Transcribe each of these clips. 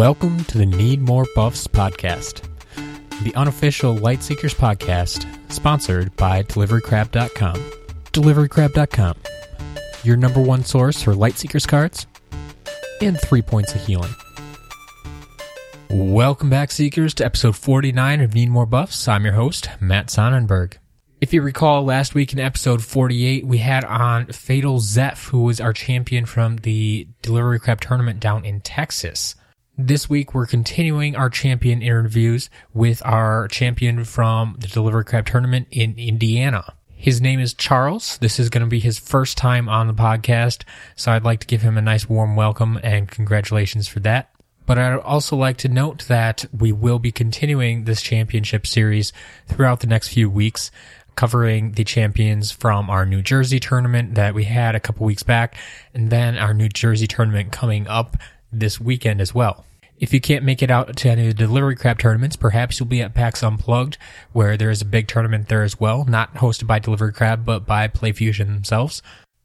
Welcome to the Need More Buffs podcast, the unofficial Lightseekers podcast, sponsored by DeliveryCrab.com. DeliveryCrab.com, your number one source for Lightseekers cards and three points of healing. Welcome back, Seekers, to episode 49 of Need More Buffs. I'm your host, Matt Sonnenberg. If you recall, last week in episode 48, we had on Fatal Zeph, who was our champion from the Delivery Crab tournament down in Texas. This week, we're continuing our champion interviews with our champion from the Delivery Crab tournament in Indiana. His name is Charles. This is going to be his first time on the podcast, so I'd like to give him a nice warm welcome and congratulations for that. But I'd also like to note that we will be continuing this championship series throughout the next few weeks, covering the champions from our New Jersey tournament that we had a couple weeks back, and then our New Jersey tournament coming up this weekend as well. If you can't make it out to any of the delivery crab tournaments, perhaps you'll be at PAX Unplugged, where there is a big tournament there as well, not hosted by Delivery Crab, but by PlayFusion themselves.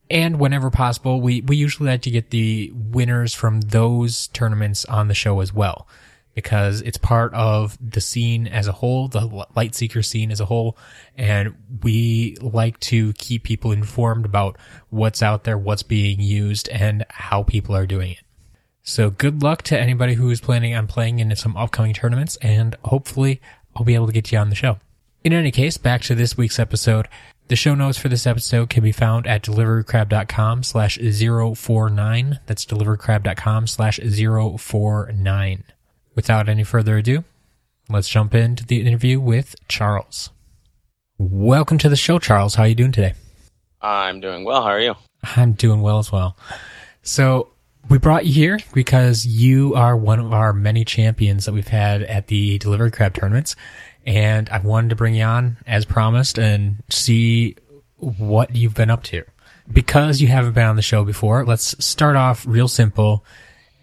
And whenever possible, we, we usually like to get the winners from those tournaments on the show as well, because it's part of the scene as a whole, the Lightseeker scene as a whole. And we like to keep people informed about what's out there, what's being used, and how people are doing it. So good luck to anybody who is planning on playing in some upcoming tournaments, and hopefully I'll be able to get you on the show. In any case, back to this week's episode. The show notes for this episode can be found at deliverycrab.com slash 049. That's deliverycrab.com slash 049. Without any further ado, let's jump into the interview with Charles. Welcome to the show, Charles. How are you doing today? I'm doing well. How are you? I'm doing well as well. So we brought you here because you are one of our many champions that we've had at the Delivery Crab tournaments. And I wanted to bring you on as promised and see what you've been up to. Because you haven't been on the show before, let's start off real simple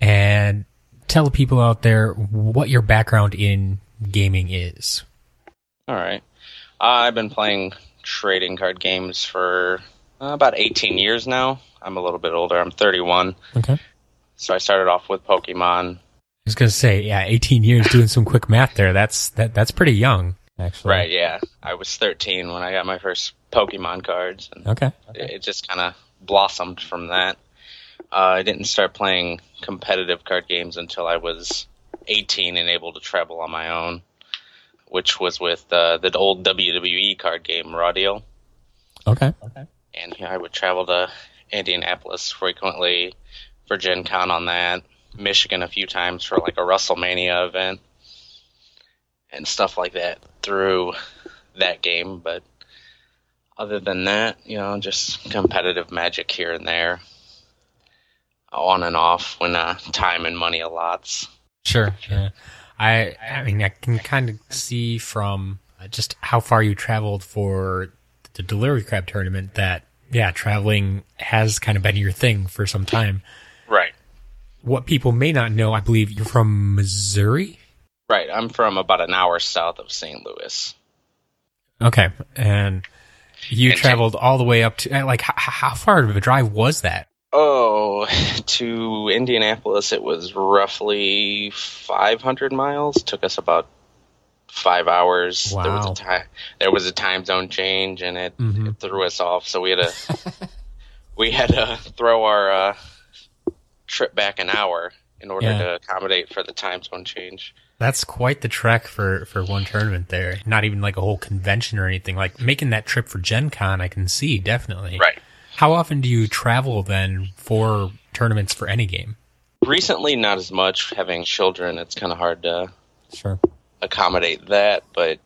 and tell the people out there what your background in gaming is. All right. I've been playing trading card games for uh, about 18 years now. I'm a little bit older. I'm 31. Okay. So I started off with Pokemon. I was gonna say, yeah, 18 years doing some quick math there. That's that that's pretty young, actually. Right, yeah. I was 13 when I got my first Pokemon cards. And Okay. It it just kind of blossomed from that. Uh, I didn't start playing competitive card games until I was 18 and able to travel on my own, which was with uh, the old WWE card game, Raw Deal. Okay. and you know, I would travel to Indianapolis frequently for Gen Con on that, Michigan a few times for like a WrestleMania event and stuff like that through that game. But other than that, you know, just competitive magic here and there, on and off when uh, time and money allots. Sure. Yeah. I I mean I can kind of see from uh, just how far you traveled for the delivery crab tournament that yeah, traveling has kind of been your thing for some time. What people may not know, I believe you're from Missouri. Right. I'm from about an hour south of St. Louis. Okay, and you And- traveled all the way up to uh, like how, how far of a drive was that? Oh, to Indianapolis, it was roughly 500 miles. Took us about five hours. There was a time. There was a time zone change, and it, Mhm. it threw us off. So we had to we had to throw our uh, trip back an hour in order Yeah. to accommodate for the time zone change. That's quite the trek for for one tournament there. Not even like a whole convention or anything. Like making that trip for Gen Con, I can see definitely. Right. How often do you travel then for tournaments for any game? Recently, not as much. Having children, it's kind of hard to Sure. accommodate that, but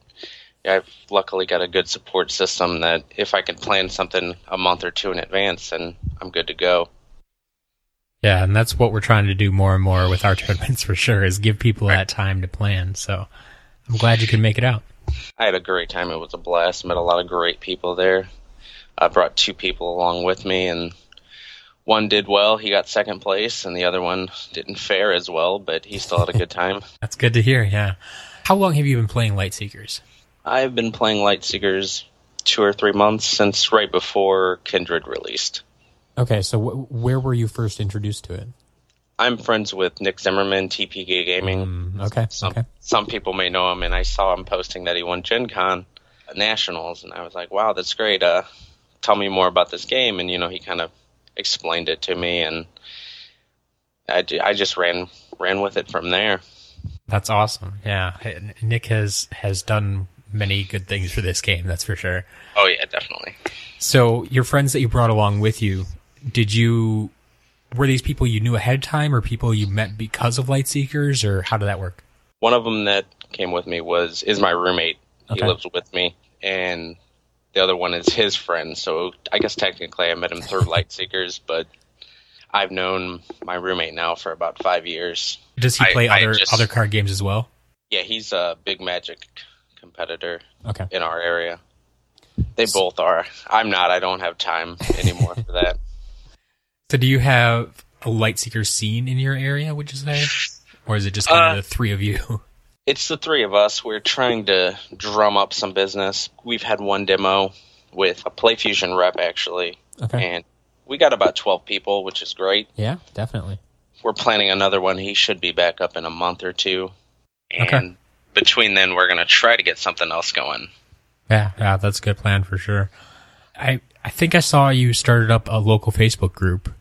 I've luckily got a good support system that if I can plan something a month or two in advance, then I'm good to go. Yeah, and that's what we're trying to do more and more with our tournaments for sure is give people that time to plan. So I'm glad you could make it out. I had a great time. It was a blast. Met a lot of great people there. I brought two people along with me, and one did well. He got second place, and the other one didn't fare as well, but he still had a good time. That's good to hear. Yeah. How long have you been playing Lightseekers? I've been playing Lightseekers two or three months since right before Kindred released. Okay, so wh- where were you first introduced to it? I'm friends with Nick Zimmerman, TPG Gaming. Mm, okay. Some okay. some people may know him, and I saw him posting that he won Gen Con Nationals, and I was like, "Wow, that's great! Uh, tell me more about this game." And you know, he kind of explained it to me, and I, I just ran ran with it from there. That's awesome. Yeah, Nick has has done many good things for this game. That's for sure. Oh yeah, definitely. So your friends that you brought along with you, did you were these people you knew ahead of time, or people you met because of Light Seekers, or how did that work? One of them that came with me was is my roommate. Okay. He lives with me, and the other one is his friend. So I guess technically I met him through Light Seekers, but I've known my roommate now for about five years. Does he play I other just- other card games as well? Yeah, he's a big Magic competitor Okay. in our area. They both are. I'm not. I don't have time anymore for that. So do you have a Light Seeker scene in your area? Would you say, or is it just kind Uh, of the three of you? It's the three of us. We're trying to drum up some business. We've had one demo with a PlayFusion rep actually, Okay. and we got about 12 people, which is great. Yeah, definitely. We're planning another one. He should be back up in a month or two. And Okay. between then, we're going to try to get something else going. Yeah, yeah, that's a good plan for sure. I I think I saw you started up a local Facebook group.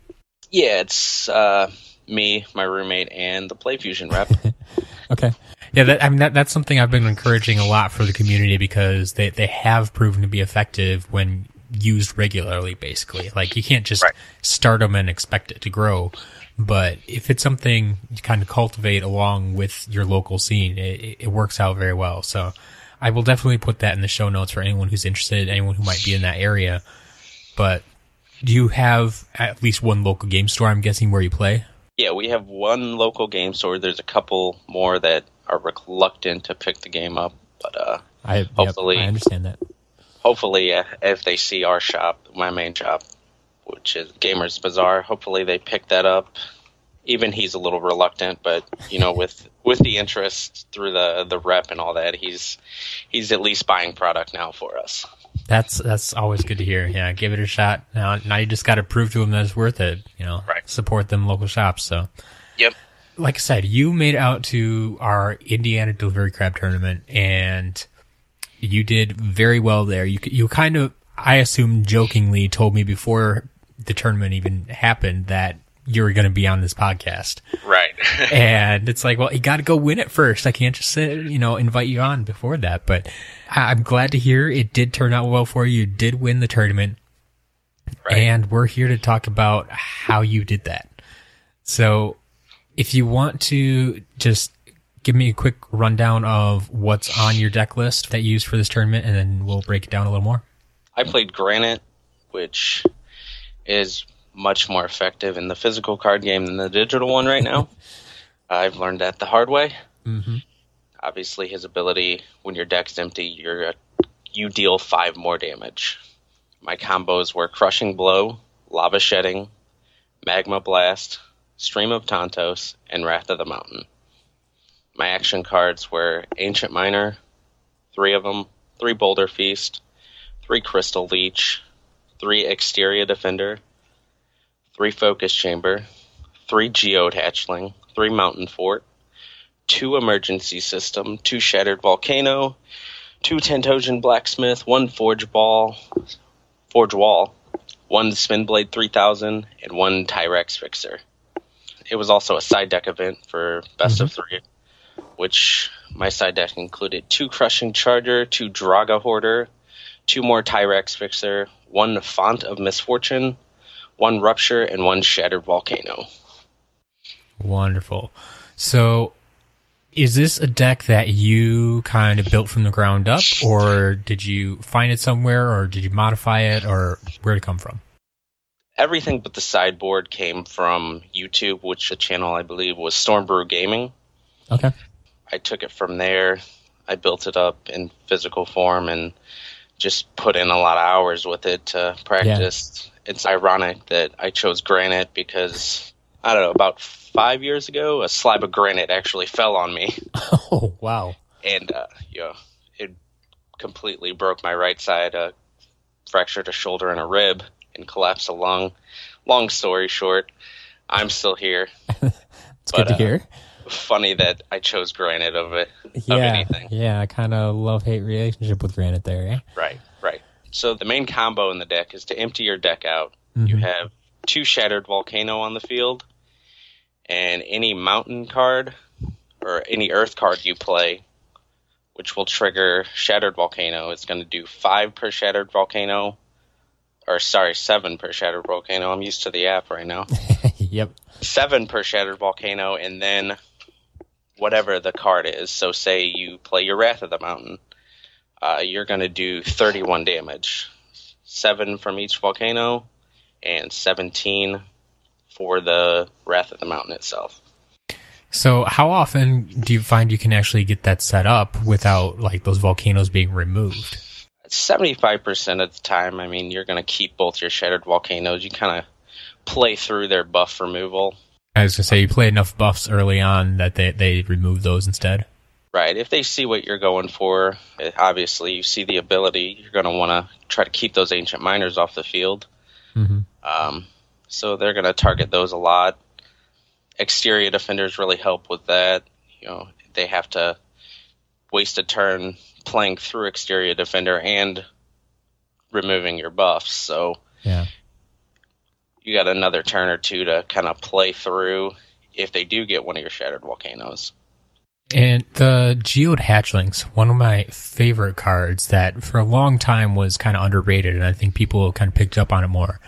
Yeah, it's uh, me, my roommate, and the PlayFusion rep. Okay. Yeah, that, I mean that that's something I've been encouraging a lot for the community because they they have proven to be effective when used regularly. Basically, like you can't just Right. start them and expect it to grow. But if it's something you kind of cultivate along with your local scene, it- it works out very well. So I will definitely put that in the show notes for anyone who's interested, anyone who might be in that area. But do you have at least one local game store? I'm guessing where you play. yeah, we have one local game store. There's a couple more that are reluctant to pick the game up, but uh, I yep, Hopefully. I understand that. hopefully, uh, if they see our shop, my main shop, which is Gamers Bazaar, hopefully they pick that up. Even he's a little reluctant, but you know, with with the interest through the the rep and all that, he's he's at least buying product now for us. That's that's always good to hear. Yeah, give it a shot. Now, now you just got to prove to them that it's worth it. You know, Right. support them local shops. So, Yep. like I said, you made out to our Indiana Delivery Crab tournament, and you did very well there. You you kind of, I assume, jokingly told me before the tournament even happened that you were going to be on this podcast. Right. and it's like, well, you got to go win it first. I can't just say, you know, invite you on before that. But I- I'm glad to hear it did turn out well for you. You did win the tournament, right. and we're here to talk about how you did that. So, if you want to just give me a quick rundown of what's on your deck list that you used for this tournament, and then we'll break it down a little more. I played Granite, which is much more effective in the physical card game than the digital one right now. I've learned that the hard way. Mm-hmm. Obviously, his ability when your deck's empty, you're you deal five more damage. My combos were Crushing Blow, Lava Shedding, Magma Blast, Stream of Tontos, and Wrath of the Mountain. My action cards were Ancient Miner, three of them, three Boulder Feast, three Crystal Leech, three Exterior Defender, three Focus Chamber, three Geode Hatchling, three Mountain Fort, two Emergency System, two Shattered Volcano, two Tentosian Blacksmith, one Forge Ball, Forge Wall, one Spinblade 3000, and one Tyrex Fixer. It was also a side deck event for best of mm-hmm. three, which my side deck included two Crushing Charger, two Draga Hoarder, two more Tyrex Fixer, one Font of Misfortune, one Rupture, and one Shattered Volcano. Wonderful. So, is this a deck that you kind of built from the ground up, or did you find it somewhere, or did you modify it, or where did it come from? Everything but the sideboard came from YouTube, which the channel I believe was Stormbrew Gaming. Okay. I took it from there. I built it up in physical form and just put in a lot of hours with it to practice. It's ironic that I chose granite because I don't know about five years ago, a slab of granite actually fell on me, Oh, wow. and uh, you know, it completely broke my right side, uh, fractured a shoulder and a rib, and collapsed a lung. Long story short, I'm still here. It's good to uh, hear. Funny that I chose granite of it of anything. yeah. I kind of love hate relationship with Granite there. Eh? Right. So the main combo in the deck is to empty your deck out. You Mhm. have two Shattered Volcano on the field, and any mountain card or any earth card you play, which will trigger Shattered Volcano, It's going to do five per Shattered Volcano, or sorry, seven per Shattered Volcano. I'm used to the app right now. yep. seven per Shattered Volcano, and then whatever the card is. So, say you play your Wrath of the Mountain, uh, you're going to do 31 damage. Seven from each volcano, and 17 for the Wrath of the Mountain itself. So, how often do you find you can actually get that set up without like those volcanoes being removed? 75% of the time, I mean, you're going to keep both your Shattered Volcanoes. You kind of play through their buff removal. I was gonna say you play enough buffs early on that they they remove those instead. Right. If they see what you're going for, eh, obviously you see the ability, you're going to want to try to keep those ancient miners off the field. hmm Um, so they're going to target those a lot. Exterior defenders really help with that. You know, they have to waste a turn playing through exterior defender and removing your buffs. So Yeah. you got another turn or two to kind of play through if they do get one of your shattered volcanoes. And the Geode Hatchlings, one of my favorite cards that for a long time was kind of underrated, and I think people kind of picked up on it more.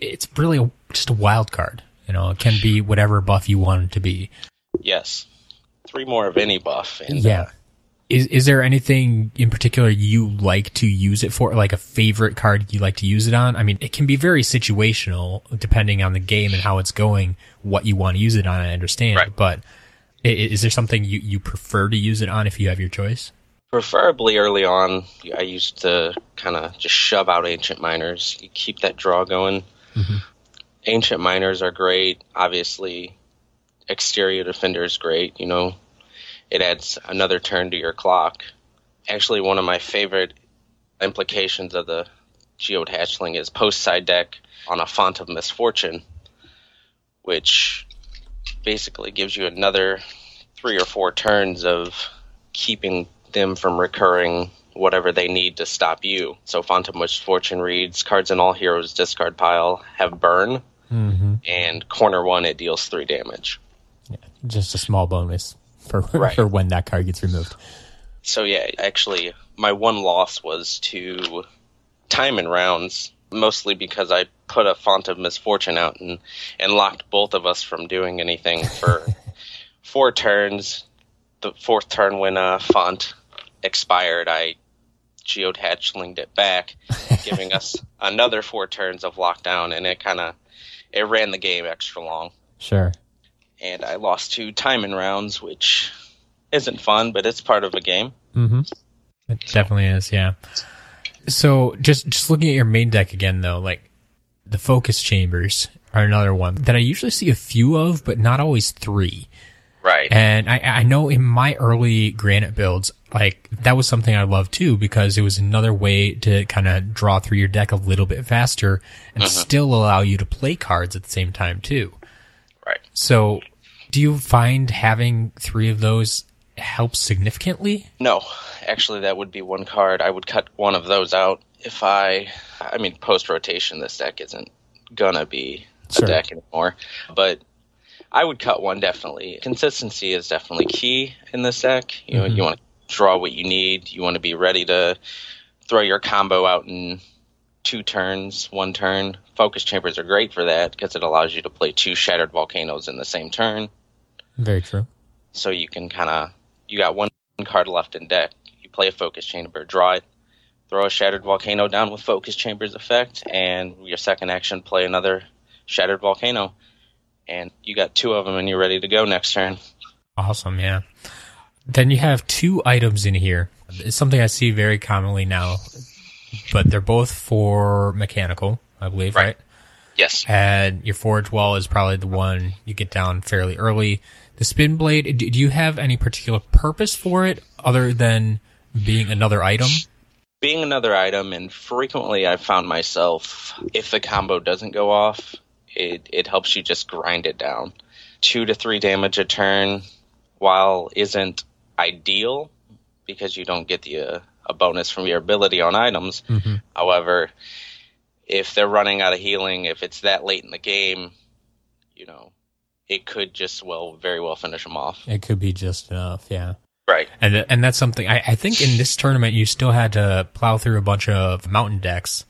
It's really a, just a wild card. You know, it can be whatever buff you want it to be. Yes. Three more of any buff. And, Yeah. Is is there anything in particular you like to use it for? Like a favorite card you like to use it on? I mean, it can be very situational depending on the game and how it's going, what you want to use it on, I understand. Right. But is there something you, you prefer to use it on if you have your choice? Preferably early on, I used to kind of just shove out ancient miners. You keep that draw going. Mhm. Ancient miners are great. Obviously, exterior defender is great. You know, it adds another turn to your clock. Actually, one of my favorite implications of the Geode Hatchling is post side deck on a Font of Misfortune, which basically gives you another three or four turns of keeping them from recurring whatever they need to stop you. So Font of Misfortune reads cards in all heroes discard pile have burn, Mm-hmm. and corner one it deals three damage. Just a small bonus for Right. for when that card gets removed. So yeah, actually, my one loss was to time and rounds, mostly because I put a font of misfortune out and and locked both of us from doing anything for four turns. The fourth turn, when a font expired, I geode hatchlinged it back, giving us another four turns of lockdown, and it kind of it ran the game extra long. Sure. And I lost two time and rounds, which isn't fun, but it's part of a game. Mm-hmm. It definitely is, yeah. So just just looking at your main deck again though, like the focus chambers are another one that I usually see a few of, but not always three. Right. And I, I know in my early granite builds, like that was something I loved too because it was another way to kind of draw through your deck a little bit faster and mm-hmm. still allow you to play cards at the same time too. Right. So, do you find having three of those helps significantly? No, actually, that would be one card. I would cut one of those out if I. I mean, post rotation, this deck isn't gonna be Sure. a deck anymore. But I would cut one definitely. Consistency is definitely key in this deck. You know, Mhm. you want to draw what you need. You want to be ready to throw your combo out in two turns, one turn. Focus chambers are great for that because it allows you to play two shattered volcanoes in the same turn. Very true. so you can kind of you got one card left in deck. You play a focus chamber, draw it, throw a shattered volcano down with focus chamber's effect, and your second action play another shattered volcano, and you got two of them, and you're ready to go next turn. Awesome, yeah. Then you have two items in here. It's something I see very commonly now, but they're both for mechanical, I believe, right? Right. Yes. And your forge wall is probably the one you get down fairly early. The spin blade, do you have any particular purpose for it other than being another item? Being another item, and frequently I've found myself if the combo doesn't go off, it it helps you just grind it down. two to three damage a turn, while isn't ideal because you don't get the uh, a bonus from your ability on items. Mm-hmm. However, if they're running out of healing, if it's that late in the game, you know, it could just well very well finish them off. It could be just enough, yeah. Right. And and that's something I, I think in this tournament you still had to plow through a bunch of mountain decks.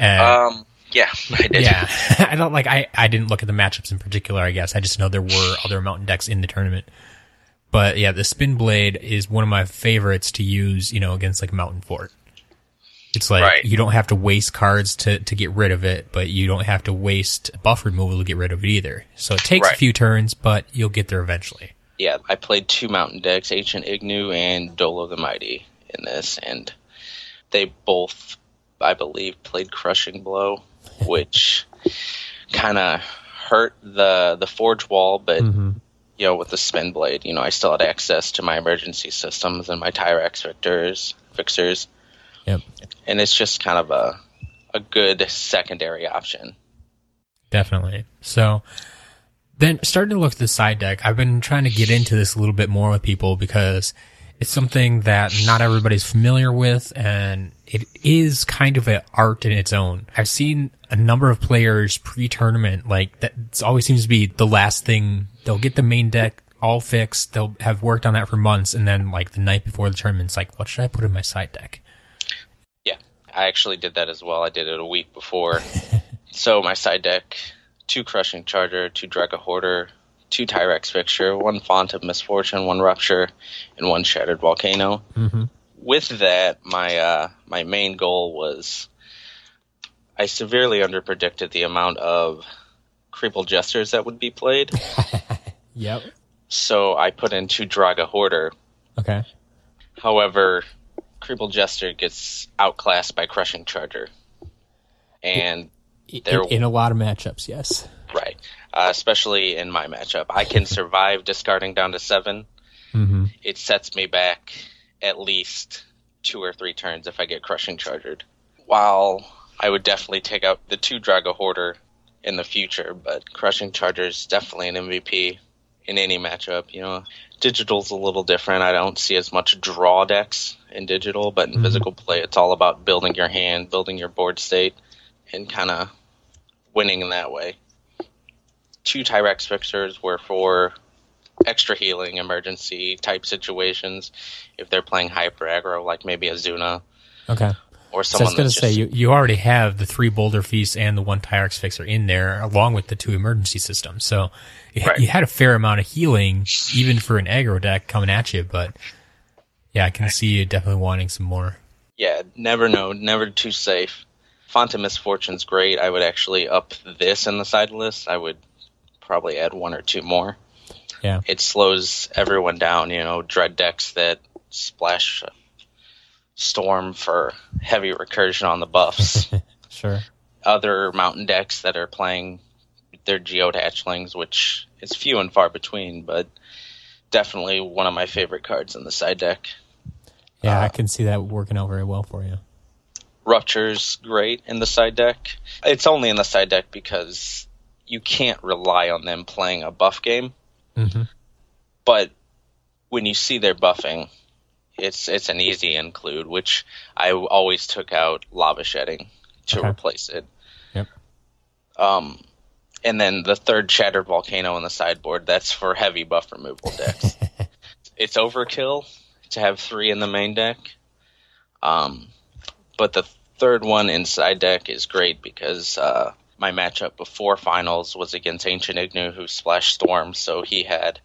And Um. Yeah, I did. yeah, I don't like I I didn't look at the matchups in particular. I guess I just know there were other mountain decks in the tournament. But yeah, the spin blade is one of my favorites to use. You know, against like mountain fort. It's like Right. you don't have to waste cards to, to get rid of it, but you don't have to waste buff removal to get rid of it either. So it takes a few turns, but you'll get there eventually. Yeah, I played two mountain decks, Ancient Ignu and Dolo the Mighty, in this, and they both, I believe, played Crushing Blow, which kind of hurt the the Forge Wall, but Mm-hmm. you know, with the Spin Blade, you know, I still had access to my emergency systems and my Tyrex fixers, fixers, Yep. and it's just kind of a a good secondary option. Definitely. So then starting to look at the side deck, I've been trying to get into this a little bit more with people because it's something that not everybody's familiar with and it is kind of an art in its own. I've seen a number of players pre-tournament, like that always seems to be the last thing. They'll get the main deck all fixed. They'll have worked on that for months. And then like the night before the tournament, it's like, what should I put in my side deck? I actually did that as well. I did it a week before. so my side deck: two Crushing Charger, two Draga Hoarder, two Tyrex Fixture, one Font of Misfortune, one Rupture, and one Shattered Volcano. Mm-hmm. With that, my uh, my main goal was I severely underpredicted the amount of Creeple Jesters that would be played. Yep. so I put in two Draga Hoarder. Okay. However, Creeple Jester gets outclassed by Crushing Charger. And In, in a lot of matchups, yes. Right. Uh, especially in my matchup. I can survive discarding down to seven. Mm-hmm. It sets me back at least two or three turns if I get crushing chargered. While I would definitely take out the two Drago Hoarder in the future, but crushing charger is definitely an MVP in any matchup. You know, digital's a little different. I don't see as much draw decks in digital, but in Mhm. physical play, it's all about building your hand, building your board state, and kind of winning in that way. Two Tyrex fixers were for extra healing, emergency type situations. If they're playing hyper aggro, like maybe a Zuna Okay. Or So I was going to say you you already have the three Boulder Feasts and the one Tyrex Fixer in there, along with the two emergency systems. So you, Right. you had a fair amount of healing, even for an aggro deck coming at you. But yeah, I can see you definitely wanting some more. yeah, never know, never too safe. Font of Misfortune's great. I would actually up this in the side list. I would probably add one or two more. Yeah. It slows everyone down, you know, dread decks that splash storm for heavy recursion on the buffs. Sure. other mountain decks that are playing their geode hatchlings, which is few and far between, but definitely one of my favorite cards in the side deck. Yeah, I Uh, can see that working out very well for you. Rupture's great in the side deck. It's only in the side deck because you can't rely on them playing a buff game, hmm but when you see their buffing, it's it's an easy include, which I always took out lava shedding to Okay. replace it. Yep. Um, and then the third shattered volcano on the sideboard. That's for heavy buff removal decks. it's overkill to have three in the main deck. Um, but the third one in side deck is great because uh, my matchup before finals was against Ancient Ignu, who splashed Storm, so he had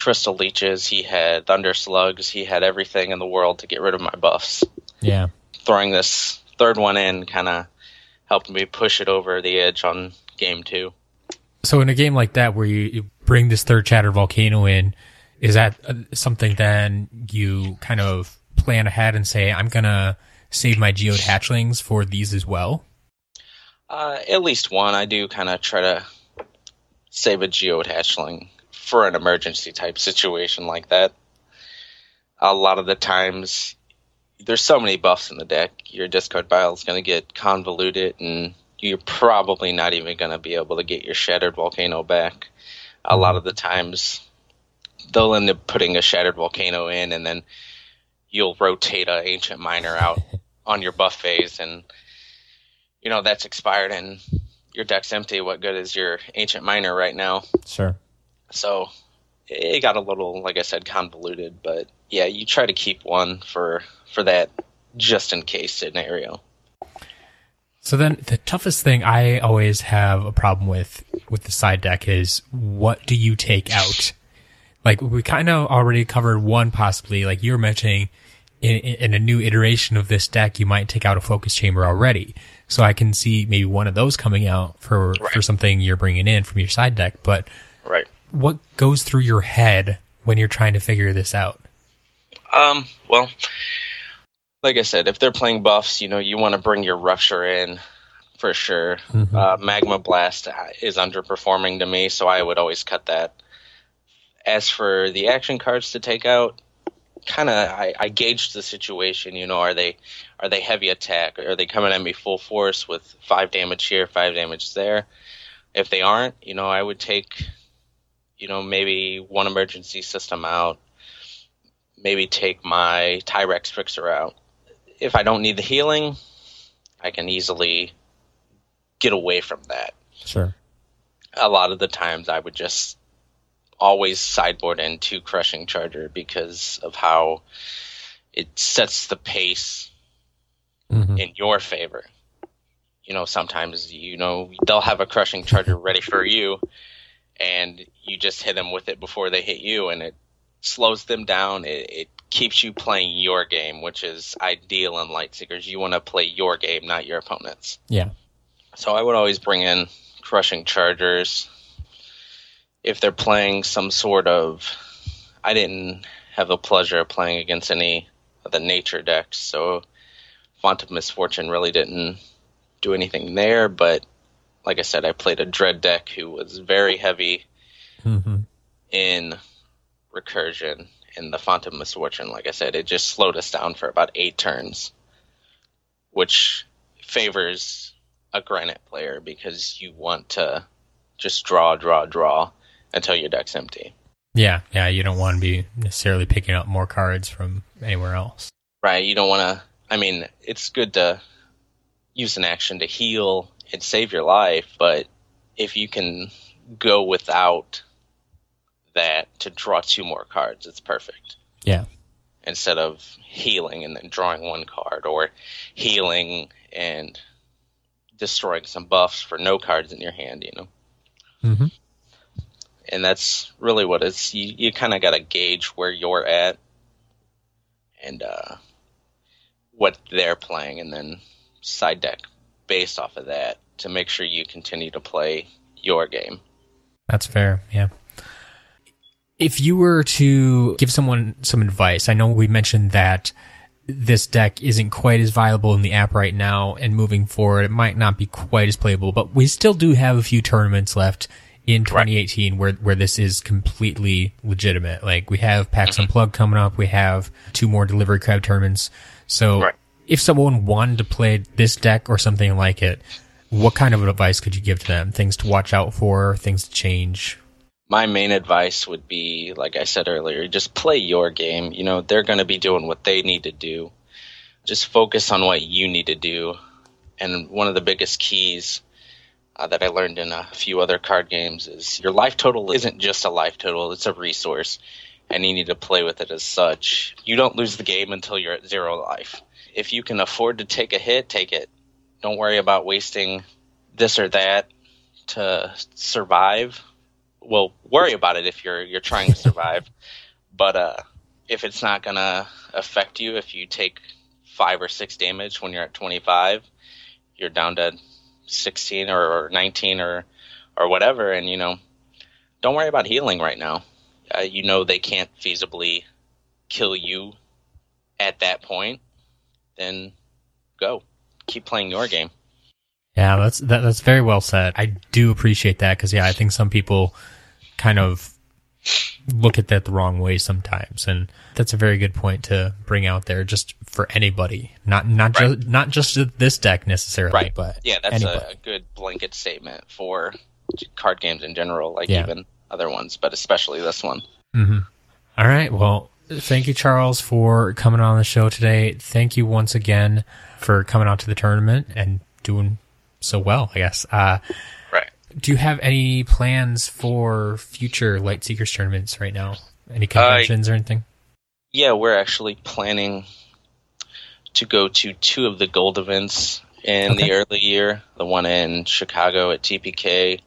crystal leeches, he had thunder slugs, he had everything in the world to get rid of my buffs. Yeah. Throwing this third one in kind of helped me push it over the edge on game two. So in a game like that, where you, bring this third Shattered Volcano in, is that uh, something then you kind of plan ahead and say, I'm gonna save my geode hatchlings for these as well? Uh, at least one. I do kind of try to save a geode hatchling for an emergency type situation like that. A lot of the times, there's so many buffs in the deck, your discard pile is going to get convoluted, and you're probably not even going to be able to get your Shattered Volcano back. a lot of the times they'll end up putting a shattered volcano in, and then you'll rotate a ancient miner out on your buff phase, and you know that's expired and your deck's empty. What good is your ancient miner right now? Sure. So it got a little, like I said, convoluted. But yeah, you try to keep one for for that just in case scenario. So then the toughest thing I always have a problem with with the side deck is what do you take out? Like we kind of already covered one possibly, like you were mentioning in, in a new iteration of this deck, you might take out a focus chamber already. So I can see maybe one of those coming out for, Right. for something you're bringing in from your side deck. But Right. What goes through your head when you're trying to figure this out? Um. Well, like I said, if they're playing buffs, you know, you want to bring your Rupture in for sure. Mhm. Uh, Magma Blast is underperforming to me, so I would always cut that. As for the action cards to take out, kind of I, I gauged the situation. You know, are they are they heavy attack? Are they coming at me full force with five damage here, five damage there? If they aren't, you know, I would take, you know, maybe one emergency system out. Maybe take my Tyrex fixer out. If I don't need the healing, I can easily get away from that Sure. a lot of the times I would just always sideboard into Crushing Charger because of how it sets the pace hmm in your favor. You know, sometimes you know they'll have a Crushing Charger ready for you, and you just hit them with it before they hit you, and it slows them down. It, it keeps you playing your game, which is ideal in Lightseekers. You want to play your game, not your opponent's. Yeah. So I would always bring in crushing chargers. If they're playing some sort of, I didn't have the pleasure of playing against any of the nature decks, so Font of Misfortune really didn't do anything there. But like I said, I played a Dread deck who was very heavy hmm in recursion and the Font of Misfortune. Like I said, it just slowed us down for about eight turns, which favors a Granite player because you want to just draw, draw, draw until your deck's empty. Yeah. Yeah. You don't want to be necessarily picking up more cards from anywhere else. Right? You don't want to. I mean, it's good to use an action to heal and save your life, but if you can go without that to draw two more cards, it's perfect. Yeah. instead of healing and then drawing one card or healing and destroying some buffs for no cards in your hand, you know. Mm hmm And that's really what it's you, you kind of got to gauge where you're at and uh, what they're playing and then side deck based off of that to make sure you continue to play your game. That's fair. Yeah. If you were to give someone some advice, I know we mentioned that this deck isn't quite as viable in the app right now and moving forward, it might not be quite as playable, but we still do have a few tournaments left in 2018 where, where this is completely legitimate. Like we have PAX mm-hmm. Unplugged coming up. We have two more delivery crab tournaments. So Right. If someone wanted to play this deck or something like it, what kind of advice could you give to them? Things to watch out for, things to change. my main advice would be like I said earlier, just play your game. You know, they're going to be doing what they need to do. Just focus on what you need to do. And one of the biggest keys uh, that I learned in a few other card games is your life total isn't just a life total, it's a resource. And you need to play with it as such. You don't lose the game until you're at zero life. If you can afford to take a hit, take it. Don't worry about wasting this or that to survive. Well worry about it if you're you're trying to survive. But uh if it's not gonna affect you if you take five or six damage when you're at 25 you're down to 16 or, or 19 or or whatever. And you know don't worry about healing right now. Uh, you know they can't feasibly kill you at that point then go keep playing your game Yeah, that's that, that's very well said. I do appreciate that because yeah, I think some people kind of look at that the wrong way sometimes, and that's a very good point to bring out there, just for anybody, not not Right. just not just this deck necessarily, Right. but Yeah, that's a, a good blanket statement for card games in general. Like Yeah. even other ones, but especially this one. Mm-hmm. All right. Well, thank you, Charles, for coming on the show today. Thank you once again for coming out to the tournament and doing so well, I guess. Uh, right. Do you have any plans for future Light Seekers tournaments right now? Any conventions uh, or anything? Yeah, we're actually planning to go to two of the gold events in okay. the early year the one in Chicago at TPK,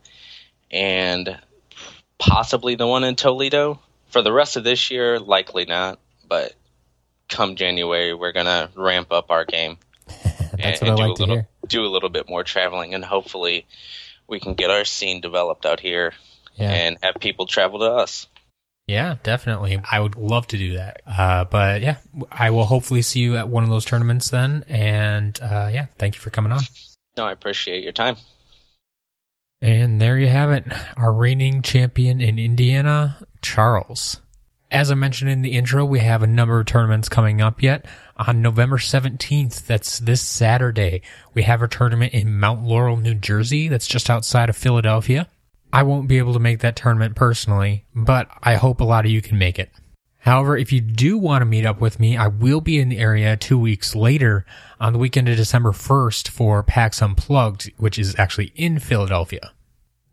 and possibly the one in Toledo. For the rest of this year, likely not, but come January, we're going to ramp up our game. That's and, what I like to little, hear. Do a little bit more traveling, and hopefully, we can get our scene developed out here yeah. and have people travel to us. Yeah, definitely. I would love to do that. Uh, but yeah, I will hopefully see you at one of those tournaments then. And uh, yeah, thank you for coming on. No, I appreciate your time. And there you have it. Our reigning champion in Indiana, Charles. As I mentioned in the intro, we have a number of tournaments coming up yet. On November 17th, that's this Saturday, we have a tournament in Mount Laurel, New Jersey, that's just outside of Philadelphia. I won't be able to make that tournament personally, but I hope a lot of you can make it. However, if you do want to meet up with me, I will be in the area two weeks later on the weekend of December 1st for PAX Unplugged, which is actually in Philadelphia.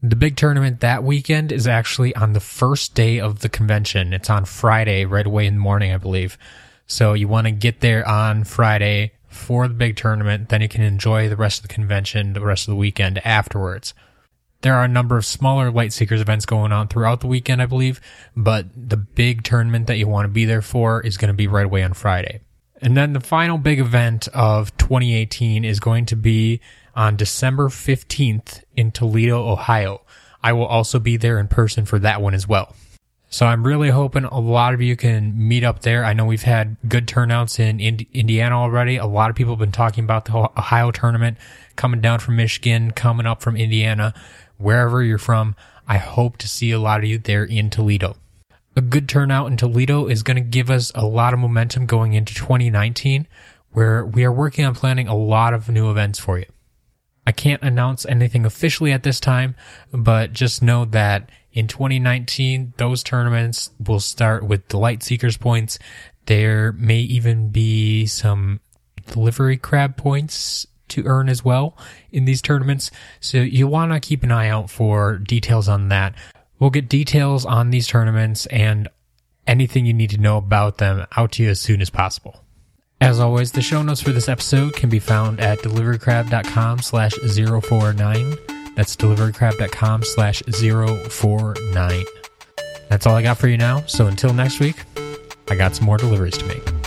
The big tournament that weekend is actually on the first day of the convention. It's on Friday, right away in the morning, I believe. So you want to get there on Friday for the big tournament, then you can enjoy the rest of the convention the rest of the weekend afterwards. There are a number of smaller Light Seekers events going on throughout the weekend, I believe, but the big tournament that you want to be there for is going to be right away on Friday. And then the final big event of 2018 is going to be on December 15th in Toledo, Ohio. I will also be there in person for that one as well. So I'm really hoping a lot of you can meet up there. I know we've had good turnouts in Indiana already. A lot of people have been talking about the Ohio tournament coming down from Michigan, coming up from Indiana wherever you're from. I hope to see a lot of you there in Toledo. A good turnout in Toledo is going to give us a lot of momentum going into 2019, where we are working on planning a lot of new events for you. I can't announce anything officially at this time, but just know that in 2019, those tournaments will start with the Light Seekers points. There may even be some delivery crab points to earn as well in these tournaments. So you want to keep an eye out for details on that. We'll get details on these tournaments and anything you need to know about them out to you as soon as possible. As always, the show notes for this episode can be found at deliverycrab.com slash 049. That's deliverycrab.com slash 049. That's all I got for you now. So until next week, I got some more deliveries to make.